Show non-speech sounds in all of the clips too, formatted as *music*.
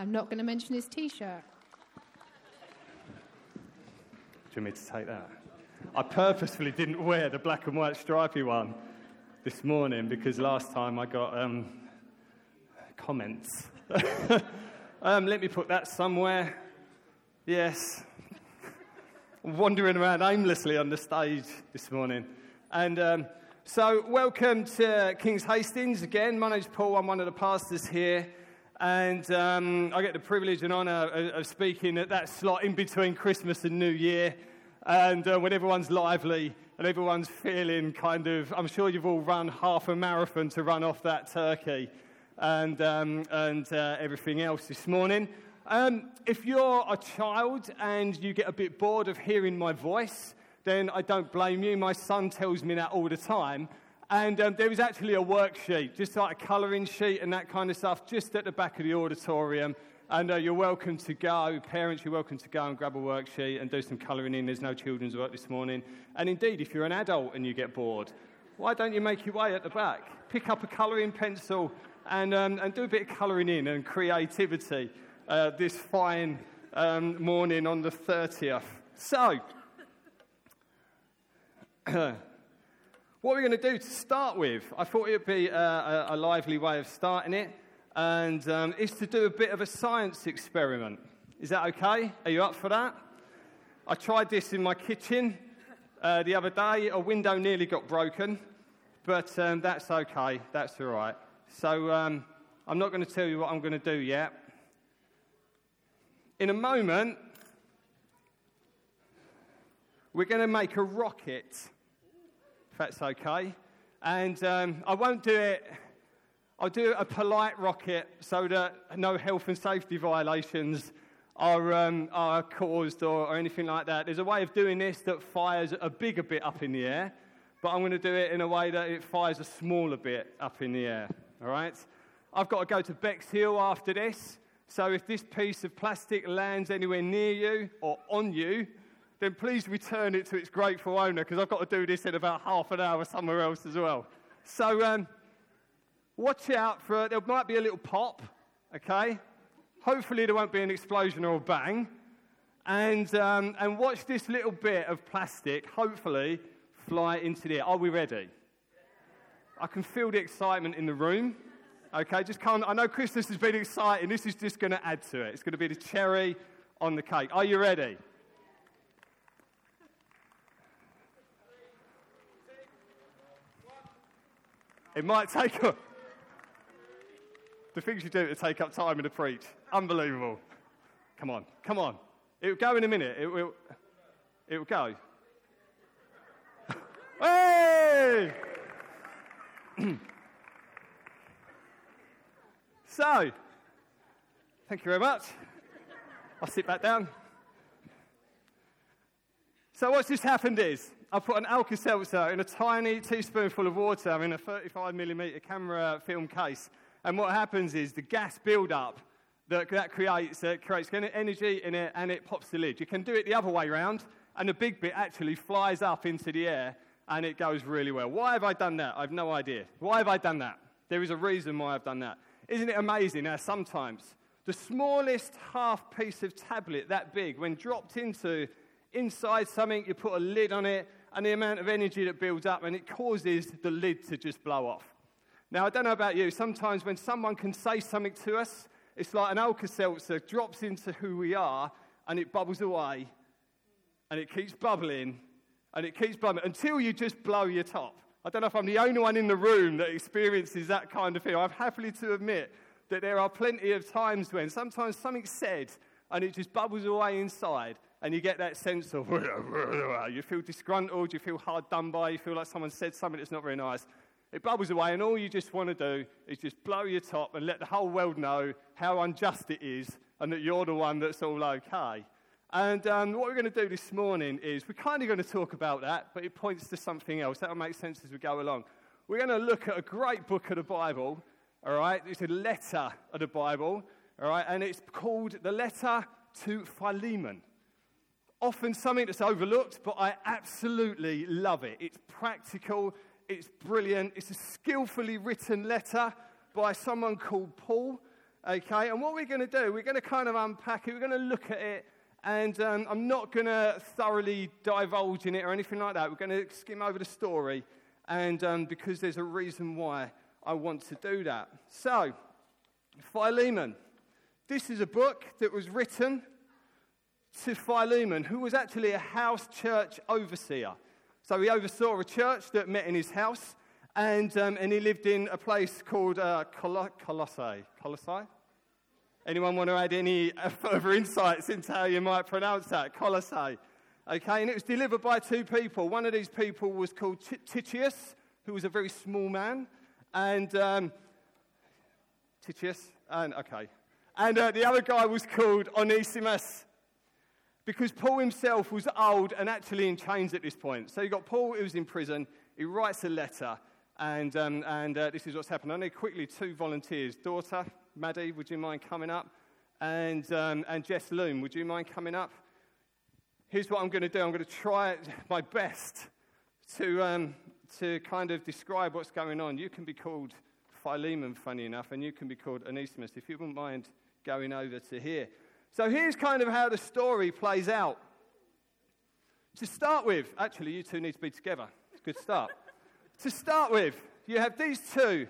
I'm not going to mention his t shirt. Do you want me to take that? I purposefully didn't wear the black and white stripy one this morning because last time I got um, comments. *laughs* um, let me put that somewhere. Yes. *laughs* Wandering around aimlessly on the stage this morning. And um, so, welcome to King's Hastings again. My name's Paul, I'm one of the pastors here. And um, I get the privilege and honour of speaking at that slot in between Christmas and New Year. And uh, when everyone's lively and everyone's feeling kind of, I'm sure you've all run half a marathon to run off that turkey and, um, and uh, everything else this morning. Um, if you're a child and you get a bit bored of hearing my voice, then I don't blame you. My son tells me that all the time. And um, there is actually a worksheet, just like a colouring sheet and that kind of stuff, just at the back of the auditorium. And uh, you're welcome to go, parents, you're welcome to go and grab a worksheet and do some colouring in. There's no children's work this morning. And indeed, if you're an adult and you get bored, why don't you make your way at the back? Pick up a colouring pencil and, um, and do a bit of colouring in and creativity uh, this fine um, morning on the 30th. So, *clears throat* *coughs* what we're going to do to start with, I thought it would be a, a, a lively way of starting it, and um, is to do a bit of a science experiment. Is that okay? Are you up for that? I tried this in my kitchen uh, the other day. A window nearly got broken, but um, that's okay. That's all right. So um, I'm not going to tell you what I'm going to do yet. In a moment, we're going to make a rocket that's okay. And um, I won't do it, I'll do a polite rocket so that no health and safety violations are, um, are caused or, or anything like that. There's a way of doing this that fires a bigger bit up in the air, but I'm going to do it in a way that it fires a smaller bit up in the air. All right? I've got to go to Bexhill after this. So if this piece of plastic lands anywhere near you or on you, then please return it to its grateful owner because I've got to do this in about half an hour somewhere else as well. So um, watch out for there might be a little pop, okay? Hopefully there won't be an explosion or a bang. And, um, and watch this little bit of plastic, hopefully, fly into the air. Are we ready? I can feel the excitement in the room. Okay, just come. I know Christmas has been exciting. This is just going to add to it. It's going to be the cherry on the cake. Are you ready? It might take a, the things you do to take up time in the preach. Unbelievable. Come on, come on. It will go in a minute. It will, it will go. *laughs* hey! *clears throat* so, thank you very much. I'll sit back down. So, what's just happened is I put an Alka Seltzer in a tiny teaspoonful of water in a 35 millimeter camera film case. And what happens is the gas build-up that, that creates, uh, creates energy in it and it pops the lid. You can do it the other way around, and the big bit actually flies up into the air and it goes really well. Why have I done that? I have no idea. Why have I done that? There is a reason why I've done that. Isn't it amazing how sometimes the smallest half piece of tablet that big, when dropped into inside something, you put a lid on it, and the amount of energy that builds up, and it causes the lid to just blow off. Now, I don't know about you, sometimes when someone can say something to us, it's like an Alka Seltzer drops into who we are, and it bubbles away, and it keeps bubbling, and it keeps bubbling until you just blow your top. I don't know if I'm the only one in the room that experiences that kind of thing. I'm happily to admit that there are plenty of times when sometimes something's said and it just bubbles away inside, and you get that sense of *laughs* you feel disgruntled, you feel hard done by, you feel like someone said something that's not very nice. It bubbles away, and all you just want to do is just blow your top and let the whole world know how unjust it is and that you're the one that's all okay. And um, what we're going to do this morning is we're kind of going to talk about that, but it points to something else. That'll make sense as we go along. We're going to look at a great book of the Bible, all right? It's a letter of the Bible, all right? And it's called the Letter to Philemon often something that's overlooked, but I absolutely love it. It's practical, it's brilliant, it's a skillfully written letter by someone called Paul. Okay, and what we're going to do, we're going to kind of unpack it, we're going to look at it, and um, I'm not going to thoroughly divulge in it or anything like that. We're going to skim over the story, and um, because there's a reason why I want to do that. So, Philemon. This is a book that was written to Philemon, who was actually a house church overseer. So he oversaw a church that met in his house, and, um, and he lived in a place called uh, Colossae. Colossae? Anyone want to add any uh, further insights into how you might pronounce that? Colossae. Okay, and it was delivered by two people. One of these people was called Tychicus, who was a very small man, and um, Tychicus, and okay, and uh, the other guy was called Onesimus, because Paul himself was old and actually in chains at this point. So you got Paul who's in prison. He writes a letter, and, um, and uh, this is what's happened. I need quickly two volunteers. Daughter, Maddie, would you mind coming up? And, um, and Jess Loom, would you mind coming up? Here's what I'm going to do I'm going to try my best to, um, to kind of describe what's going on. You can be called Philemon, funny enough, and you can be called Onesimus, if you wouldn't mind going over to here. So here's kind of how the story plays out. To start with, actually, you two need to be together. It's a good start. to start with, you have these two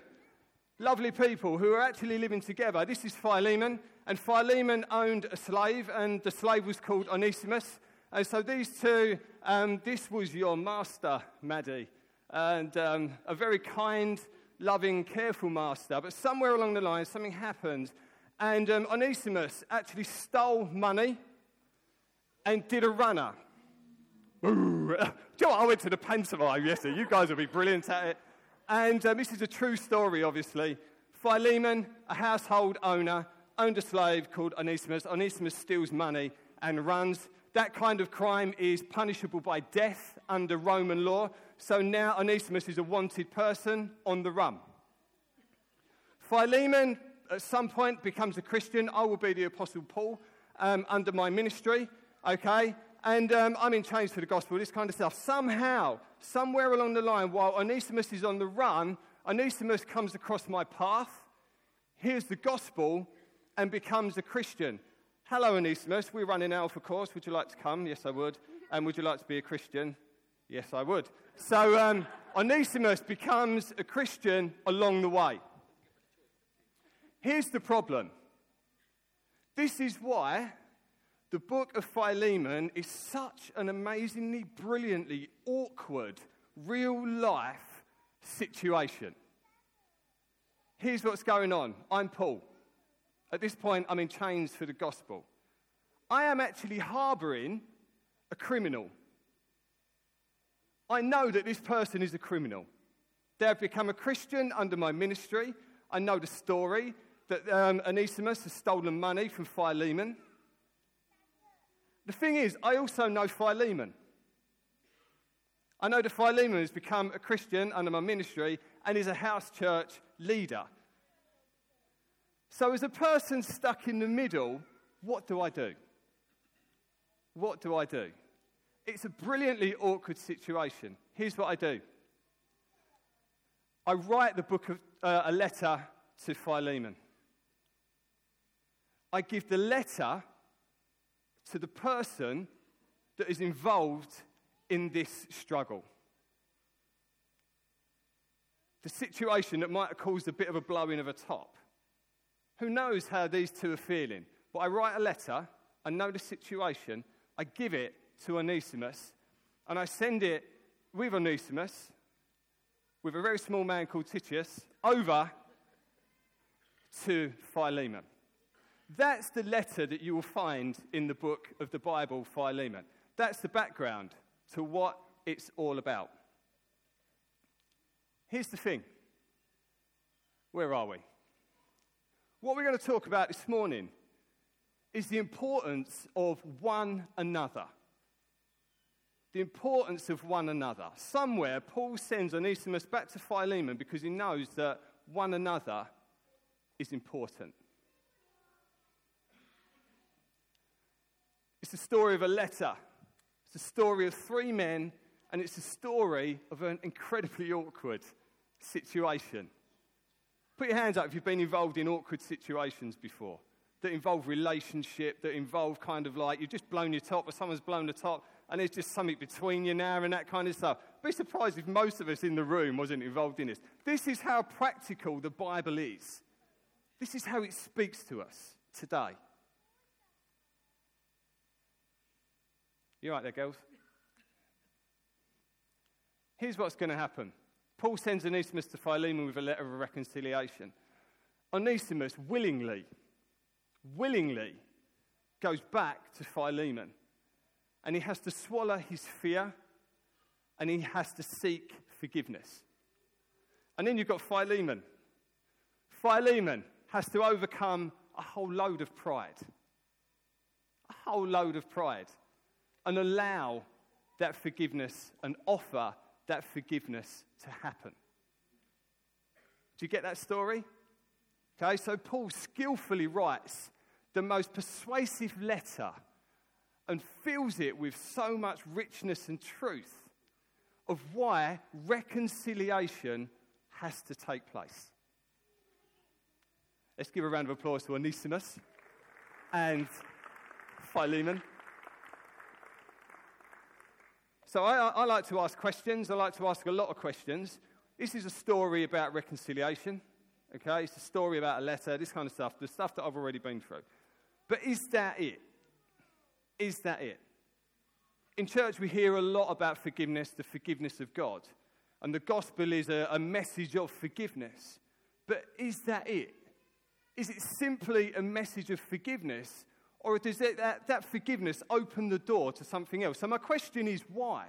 lovely people who are actually living together. This is Philemon, and Philemon owned a slave, and the slave was called Onesimus. And so these two, um, this was your master, Maddie, and um, a very kind, loving, careful master. But somewhere along the line, something happened and um, Onesimus actually stole money and did a runner. Ooh. *laughs* you know I went to the pantomime yesterday. You guys will be brilliant at it. And um, this is a true story, obviously. Philemon, a household owner, owned a slave called Onesimus. Onesimus steals money and runs. That kind of crime is punishable by death under Roman law. So now Onesimus is a wanted person on the run. Philemon at some point becomes a Christian. I will be the Apostle Paul um, under my ministry, okay? And um, I'm in chains for the gospel, this kind of stuff. Somehow, somewhere along the line, while Onesimus is on the run, Onesimus comes across my path, hears the gospel, and becomes a Christian. Hello, Onesimus. We're running Alpha course. Would you like to come? Yes, I would. And would you like to be a Christian? Yes, I would. So um, Onesimus becomes a Christian along the way. Here's the problem this is why the book of Philemon is such an amazingly, brilliantly awkward, real life situation. Here's what's going on I'm Paul. At this point, I'm in chains for the gospel. I am actually harboring a criminal. I know that this person is a criminal. They have become a Christian under my ministry. I know the story that um, Onesimus has stolen money from Philemon. The thing is, I also know Philemon. I know that Philemon has become a Christian under my ministry and is a house church leader. So, as a person stuck in the middle, what do I do? What do I do? It's a brilliantly awkward situation. Here's what I do I write the book of uh, a letter to Philemon. I give the letter to the person that is involved in this struggle. The situation that might have caused a bit of a blowing of a top. Who knows how these two are feeling? But I write a letter, I know the situation, I give it to Onesimus, and I send it with Onesimus, with a very small man called Tychicus, over to Philemon. That's the letter that you will find in the book of the Bible, Philemon. That's the background to what it's all about. Here's the thing where are we? What we're going to talk about this morning is the importance of one another. The importance of one another. Somewhere, Paul sends Onesimus back to Philemon because he knows that one another is important. It's the story of a letter. It's the story of three men, and it's the story of an incredibly awkward situation. Put your hands up if you've been involved in awkward situations before that involve relationship, that involve kind of like you've just blown your top or someone's blown the top and there's just something between you now and that kind of stuff. Be surprised if most of us in the room wasn't involved in this. This is how practical the Bible is. This is how it speaks to us today. You right there, girls? Here's what's going to happen. Paul sends Onesimus to Philemon with a letter of reconciliation. Onesimus willingly willingly goes back to Philemon. And he has to swallow his fear and he has to seek forgiveness. And then you've got Philemon. Philemon has to overcome a whole load of pride. A whole load of pride. And allow that forgiveness and offer that forgiveness to happen. Do you get that story? Okay, so Paul skillfully writes the most persuasive letter and fills it with so much richness and truth of why reconciliation has to take place. Let's give a round of applause to Onesimus and Philemon. So I, I, like to ask questions. I like to ask a lot of questions. This is a story about reconciliation. Okay, it's a story about a letter, this kind of stuff, the stuff that I've already been through. But is that it? Is that it? In church, we hear a lot about forgiveness, the forgiveness of God. And the gospel is a, a message of forgiveness. But is that it? Is it simply a message of forgiveness? Or does it, that, that forgiveness open the door to something else? So, my question is why?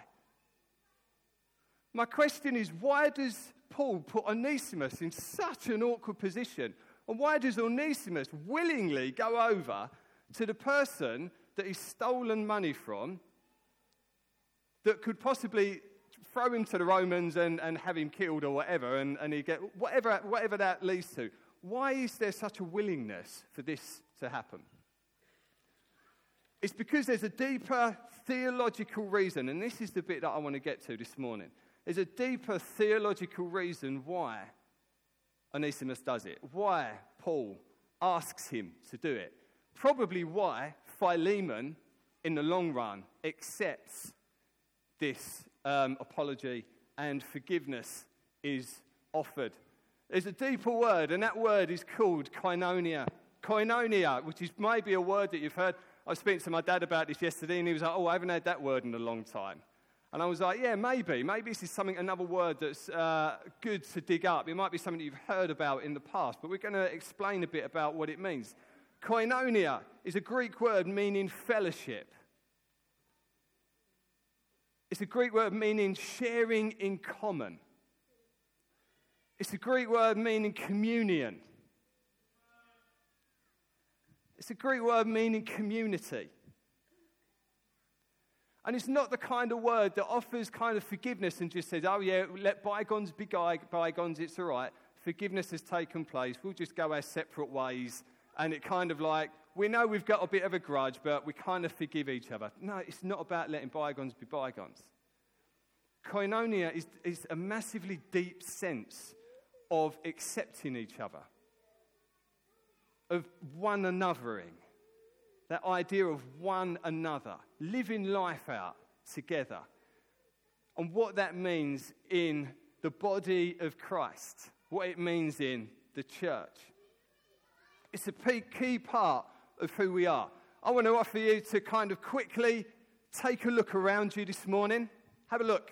My question is why does Paul put Onesimus in such an awkward position? And why does Onesimus willingly go over to the person that he's stolen money from that could possibly throw him to the Romans and, and have him killed or whatever, and, and he get whatever, whatever that leads to? Why is there such a willingness for this to happen? It's because there's a deeper theological reason, and this is the bit that I want to get to this morning. There's a deeper theological reason why Onesimus does it, why Paul asks him to do it. Probably why Philemon, in the long run, accepts this um, apology and forgiveness is offered. There's a deeper word, and that word is called koinonia. Koinonia, which is maybe a word that you've heard. I was speaking to my dad about this yesterday, and he was like, Oh, I haven't heard that word in a long time. And I was like, yeah, maybe. Maybe this is something, another word that's uh, good to dig up. It might be something you've heard about in the past, but we're going to explain a bit about what it means. Koinonia is a Greek word meaning fellowship. It's a Greek word meaning sharing in common. It's a Greek word meaning communion. It's a Greek word meaning community. And it's not the kind of word that offers kind of forgiveness and just says, oh, yeah, let bygones be bygones, it's all right. Forgiveness has taken place. We'll just go our separate ways. And it kind of like, we know we've got a bit of a grudge, but we kind of forgive each other. No, it's not about letting bygones be bygones. Koinonia is, is a massively deep sense of accepting each other, of one anothering that idea of one another, living life out together, and what that means in the body of Christ, what it means in the church. It's a key part of who we are. I want to offer you to kind of quickly take a look around you this morning. Have a look.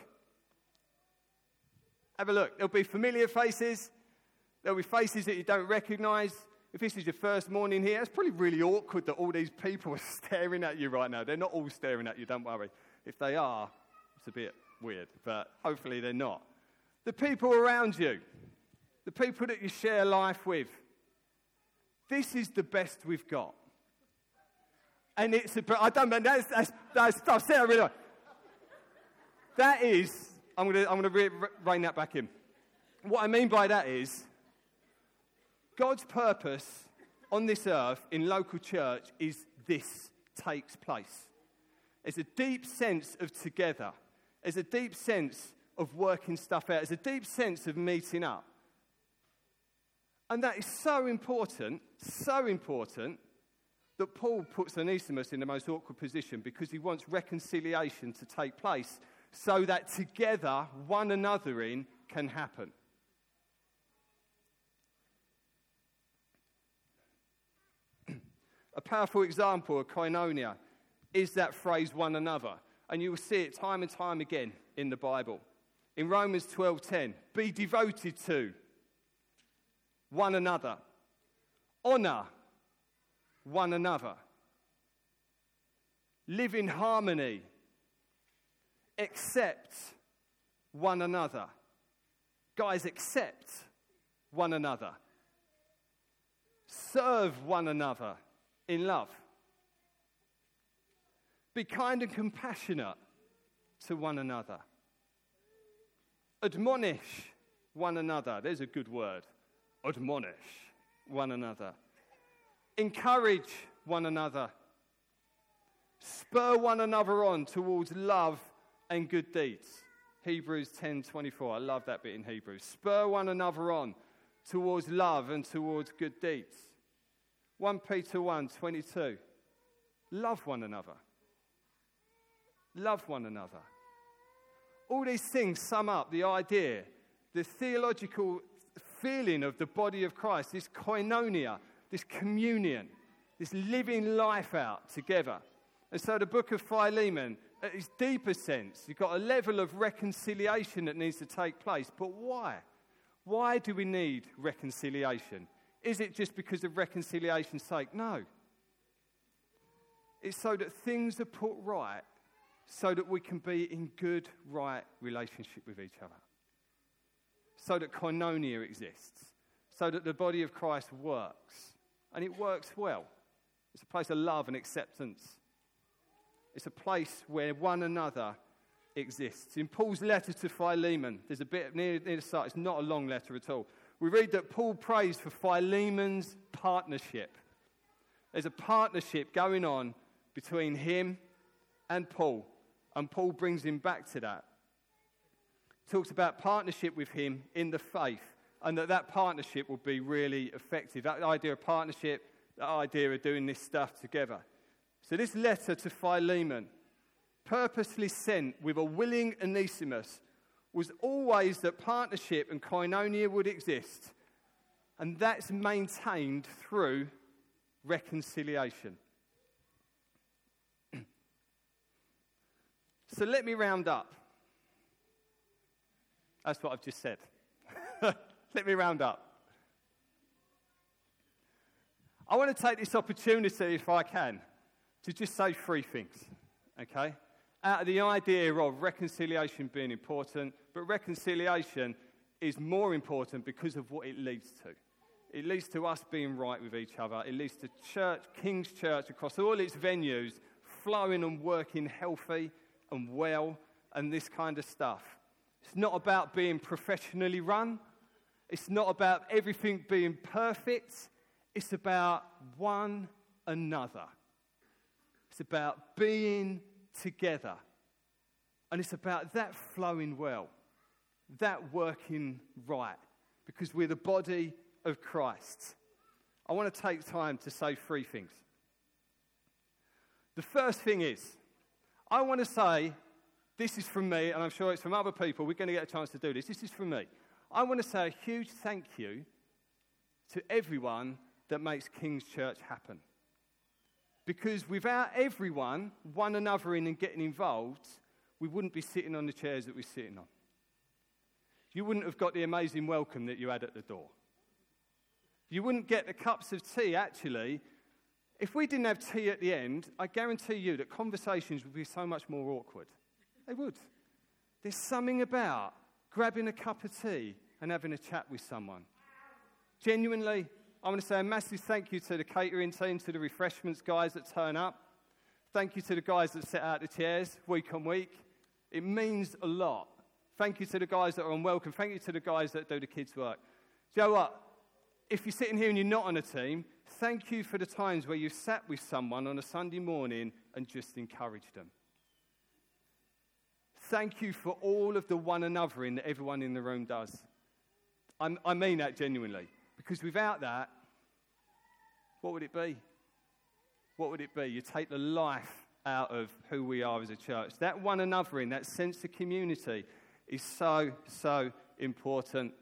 Have a look. There'll be familiar faces, there'll be faces that you don't recognize, if this is your first morning here, it's probably really awkward that all these people *laughs* are staring at you right now. They're not all staring at you, don't worry. If they are, it's a bit weird, but hopefully they're not. The people around you, the people that you share life with, this is the best we've got. And it's a, I don't that's, that's, that's, I've said really That is, I'm going to I'm going to rein that back in. What I mean by that is, God's purpose on this earth in local church is this takes place. There's a deep sense of together. There's a deep sense of working stuff out. There's a deep sense of meeting up. And that is so important, so important, that Paul puts Onesimus in the most awkward position because he wants reconciliation to take place so that together, one anothering can happen. A powerful example of koinonia is that phrase one another. And you will see it time and time again in the Bible. In Romans 12:10, be devoted to one another. Honor one another. Live in harmony. Accept one another. Guys, accept one another. Serve one another in love. Be kind and compassionate to one another. Admonish one another. There's a good word. Admonish one another. Encourage one another. Spur one another on towards love and good deeds. Hebrews 10:24. I love that bit in Hebrews. Spur one another on towards love and towards good deeds. 1 Peter 1:22. Love one another. Love one another. All these things sum up the idea, the theological feeling of the body of Christ, this koinonia, this communion, this living life out together. And so the book of Philemon, at its deeper sense, you've got a level of reconciliation that needs to take place. But why? Why do we need reconciliation? Is it just because of reconciliation's sake? No. It's so that things are put right, so that we can be in good, right relationship with each other. So that koinonia exists, so that the body of Christ works. And it works well. It's a place of love and acceptance. It's a place where one another exists. In Paul's letter to Philemon, there's a bit near, near the start, it's not a long letter at all. We read that Paul prays for Philemon's partnership. There's a partnership going on between him and Paul, and Paul brings him back to that. Talks about partnership with him in the faith, and that that partnership will be really effective. That idea of partnership, that idea of doing this stuff together. So, this letter to Philemon, purposely sent with a willing Onesimus, was always that partnership and koinonia would exist, and that's maintained through reconciliation. *clears throat* so, let me round up. That's what I've just said. *laughs* let me round up. I want to take this opportunity, if I can, to just say three things, okay? Out of the idea of reconciliation being important, but reconciliation is more important because of what it leads to. It leads to us being right with each other. It leads to church, King's Church, across all its venues, flowing and working healthy and well and this kind of stuff. It's not about being professionally run. It's not about everything being perfect. It's about one another. It's about being together. And it's about that flowing well, that working right, because we're the body of Christ. I want to take time to say three things. The first thing is, I want to say, this is from me, and I'm sure it's from other people. We're going to get a chance to do this. This is from me. I want to say a huge thank you to everyone that makes King's Church happen. Because without everyone, one another in and getting involved, we wouldn't be sitting on the chairs that we're sitting on. You wouldn't have got the amazing welcome that you had at the door. You wouldn't get the cups of tea, actually. If we didn't have tea at the end, I guarantee you that conversations would be so much more awkward. They would. There's something about grabbing a cup of tea and having a chat with someone. Genuinely, I want to say a massive thank you to the catering team, to the refreshments guys that turn up. Thank you to the guys that set out the chairs week on week. It means a lot. Thank you to the guys that are on welcome. Thank you to the guys that do the kids' work. Do you know what? If you're sitting here and you're not on a team, thank you for the times where you sat with someone on a Sunday morning and just encouraged them. Thank you for all of the one anothering that everyone in the room does. I'm, I mean that genuinely Because without that, what would it be? What would it be? You take the life out of who we are as a church. That one another in, that sense of community is so, so important.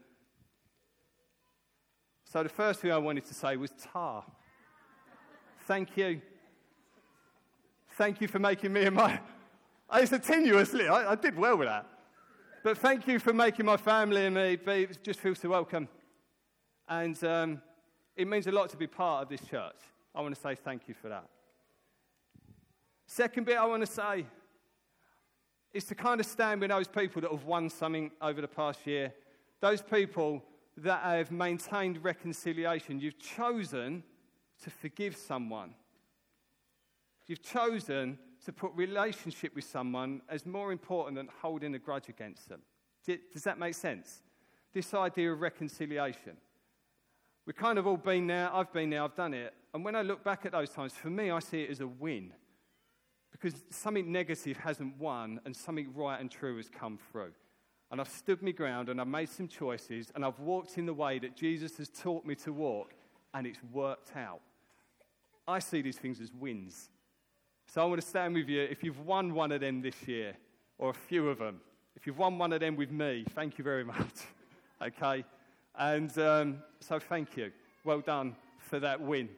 So, the first thing I wanted to say was tar. Thank you. Thank you for making me and my. It's a tenuously, I, I did well with that. But thank you for making my family and me be, just feel so welcome. And um, it means a lot to be part of this church. I want to say thank you for that. Second bit I want to say is to kind of stand with those people that have won something over the past year, those people that have maintained reconciliation. You've chosen to forgive someone. You've chosen to put relationship with someone as more important than holding a grudge against them. Does that make sense? This idea of reconciliation. We've kind of all been there. I've been there. I've done it. And when I look back at those times, for me, I see it as a win. Because something negative hasn't won and something right and true has come through. And I've stood my ground and I've made some choices and I've walked in the way that Jesus has taught me to walk and it's worked out. I see these things as wins. So I want to stand with you. If you've won one of them this year, or a few of them, if you've won one of them with me, thank you very *laughs* much. okay? And um, so thank you. Well done for that win.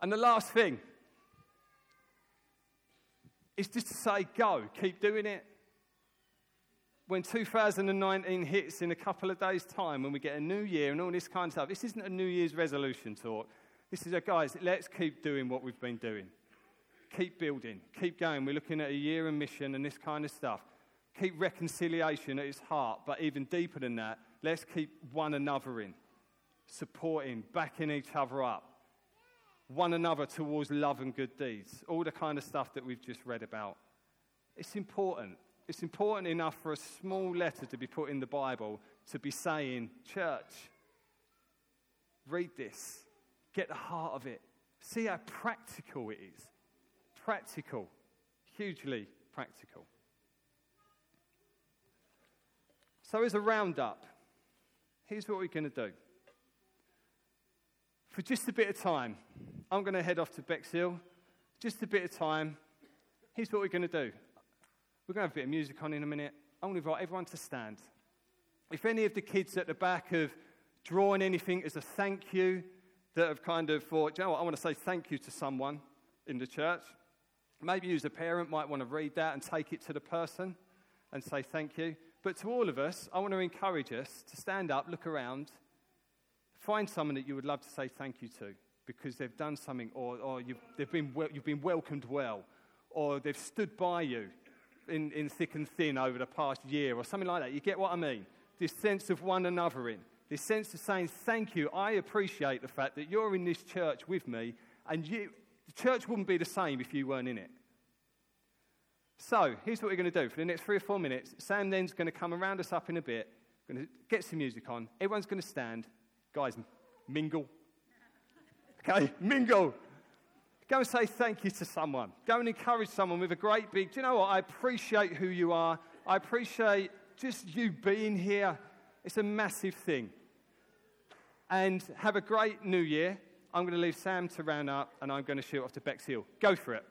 And the last thing is just to say, go, keep doing it. When 2019 hits in a couple of days' time, when we get a new year and all this kind of stuff, this isn't a New Year's resolution talk. This is a guys, let's keep doing what we've been doing. Keep building, keep going. We're looking at a year and mission and this kind of stuff. Keep reconciliation at its heart, but even deeper than that, let's keep one another in, supporting, backing each other up one another towards love and good deeds. All the kind of stuff that we've just read about. It's important. It's important enough for a small letter to be put in the Bible to be saying, Church, read this, get the heart of it, see how practical it is. Practical, hugely practical. So, as a roundup, here's what we're going to do. For just a bit of time, I'm going to head off to Bexhill. Just a bit of time. Here's what we're going to do. We're going to have a bit of music on in a minute. I'm going to invite everyone to stand. If any of the kids at the back have drawn anything as a thank you, that have kind of thought, you know what, I want to say thank you to someone in the church. Maybe you as a parent might want to read that and take it to the person and say thank you. But to all of us, I want to encourage us to stand up, look around, find someone that you would love to say thank you to because they've done something or, or you've, they've been you've been welcomed well or they've stood by you in, in thick and thin over the past year or something like that. You get what I mean? This sense of one another in, this sense of saying, Thank you. I appreciate the fact that you're in this church with me, and you, the church wouldn't be the same if you weren't in it. So, here's what we're going to do. For the next three or four minutes, Sam then's going to come and round us up in a bit, going to get some music on. Everyone's going to stand. Guys, mingle. Okay, mingle. Go and say thank you to someone. Go and encourage someone with a great big, do you know what? I appreciate who you are. I appreciate just you being here. It's a massive thing. And have a great new year. I'm going to leave Sam to round up and I'm going to shoot off to Bexhill. Go for it.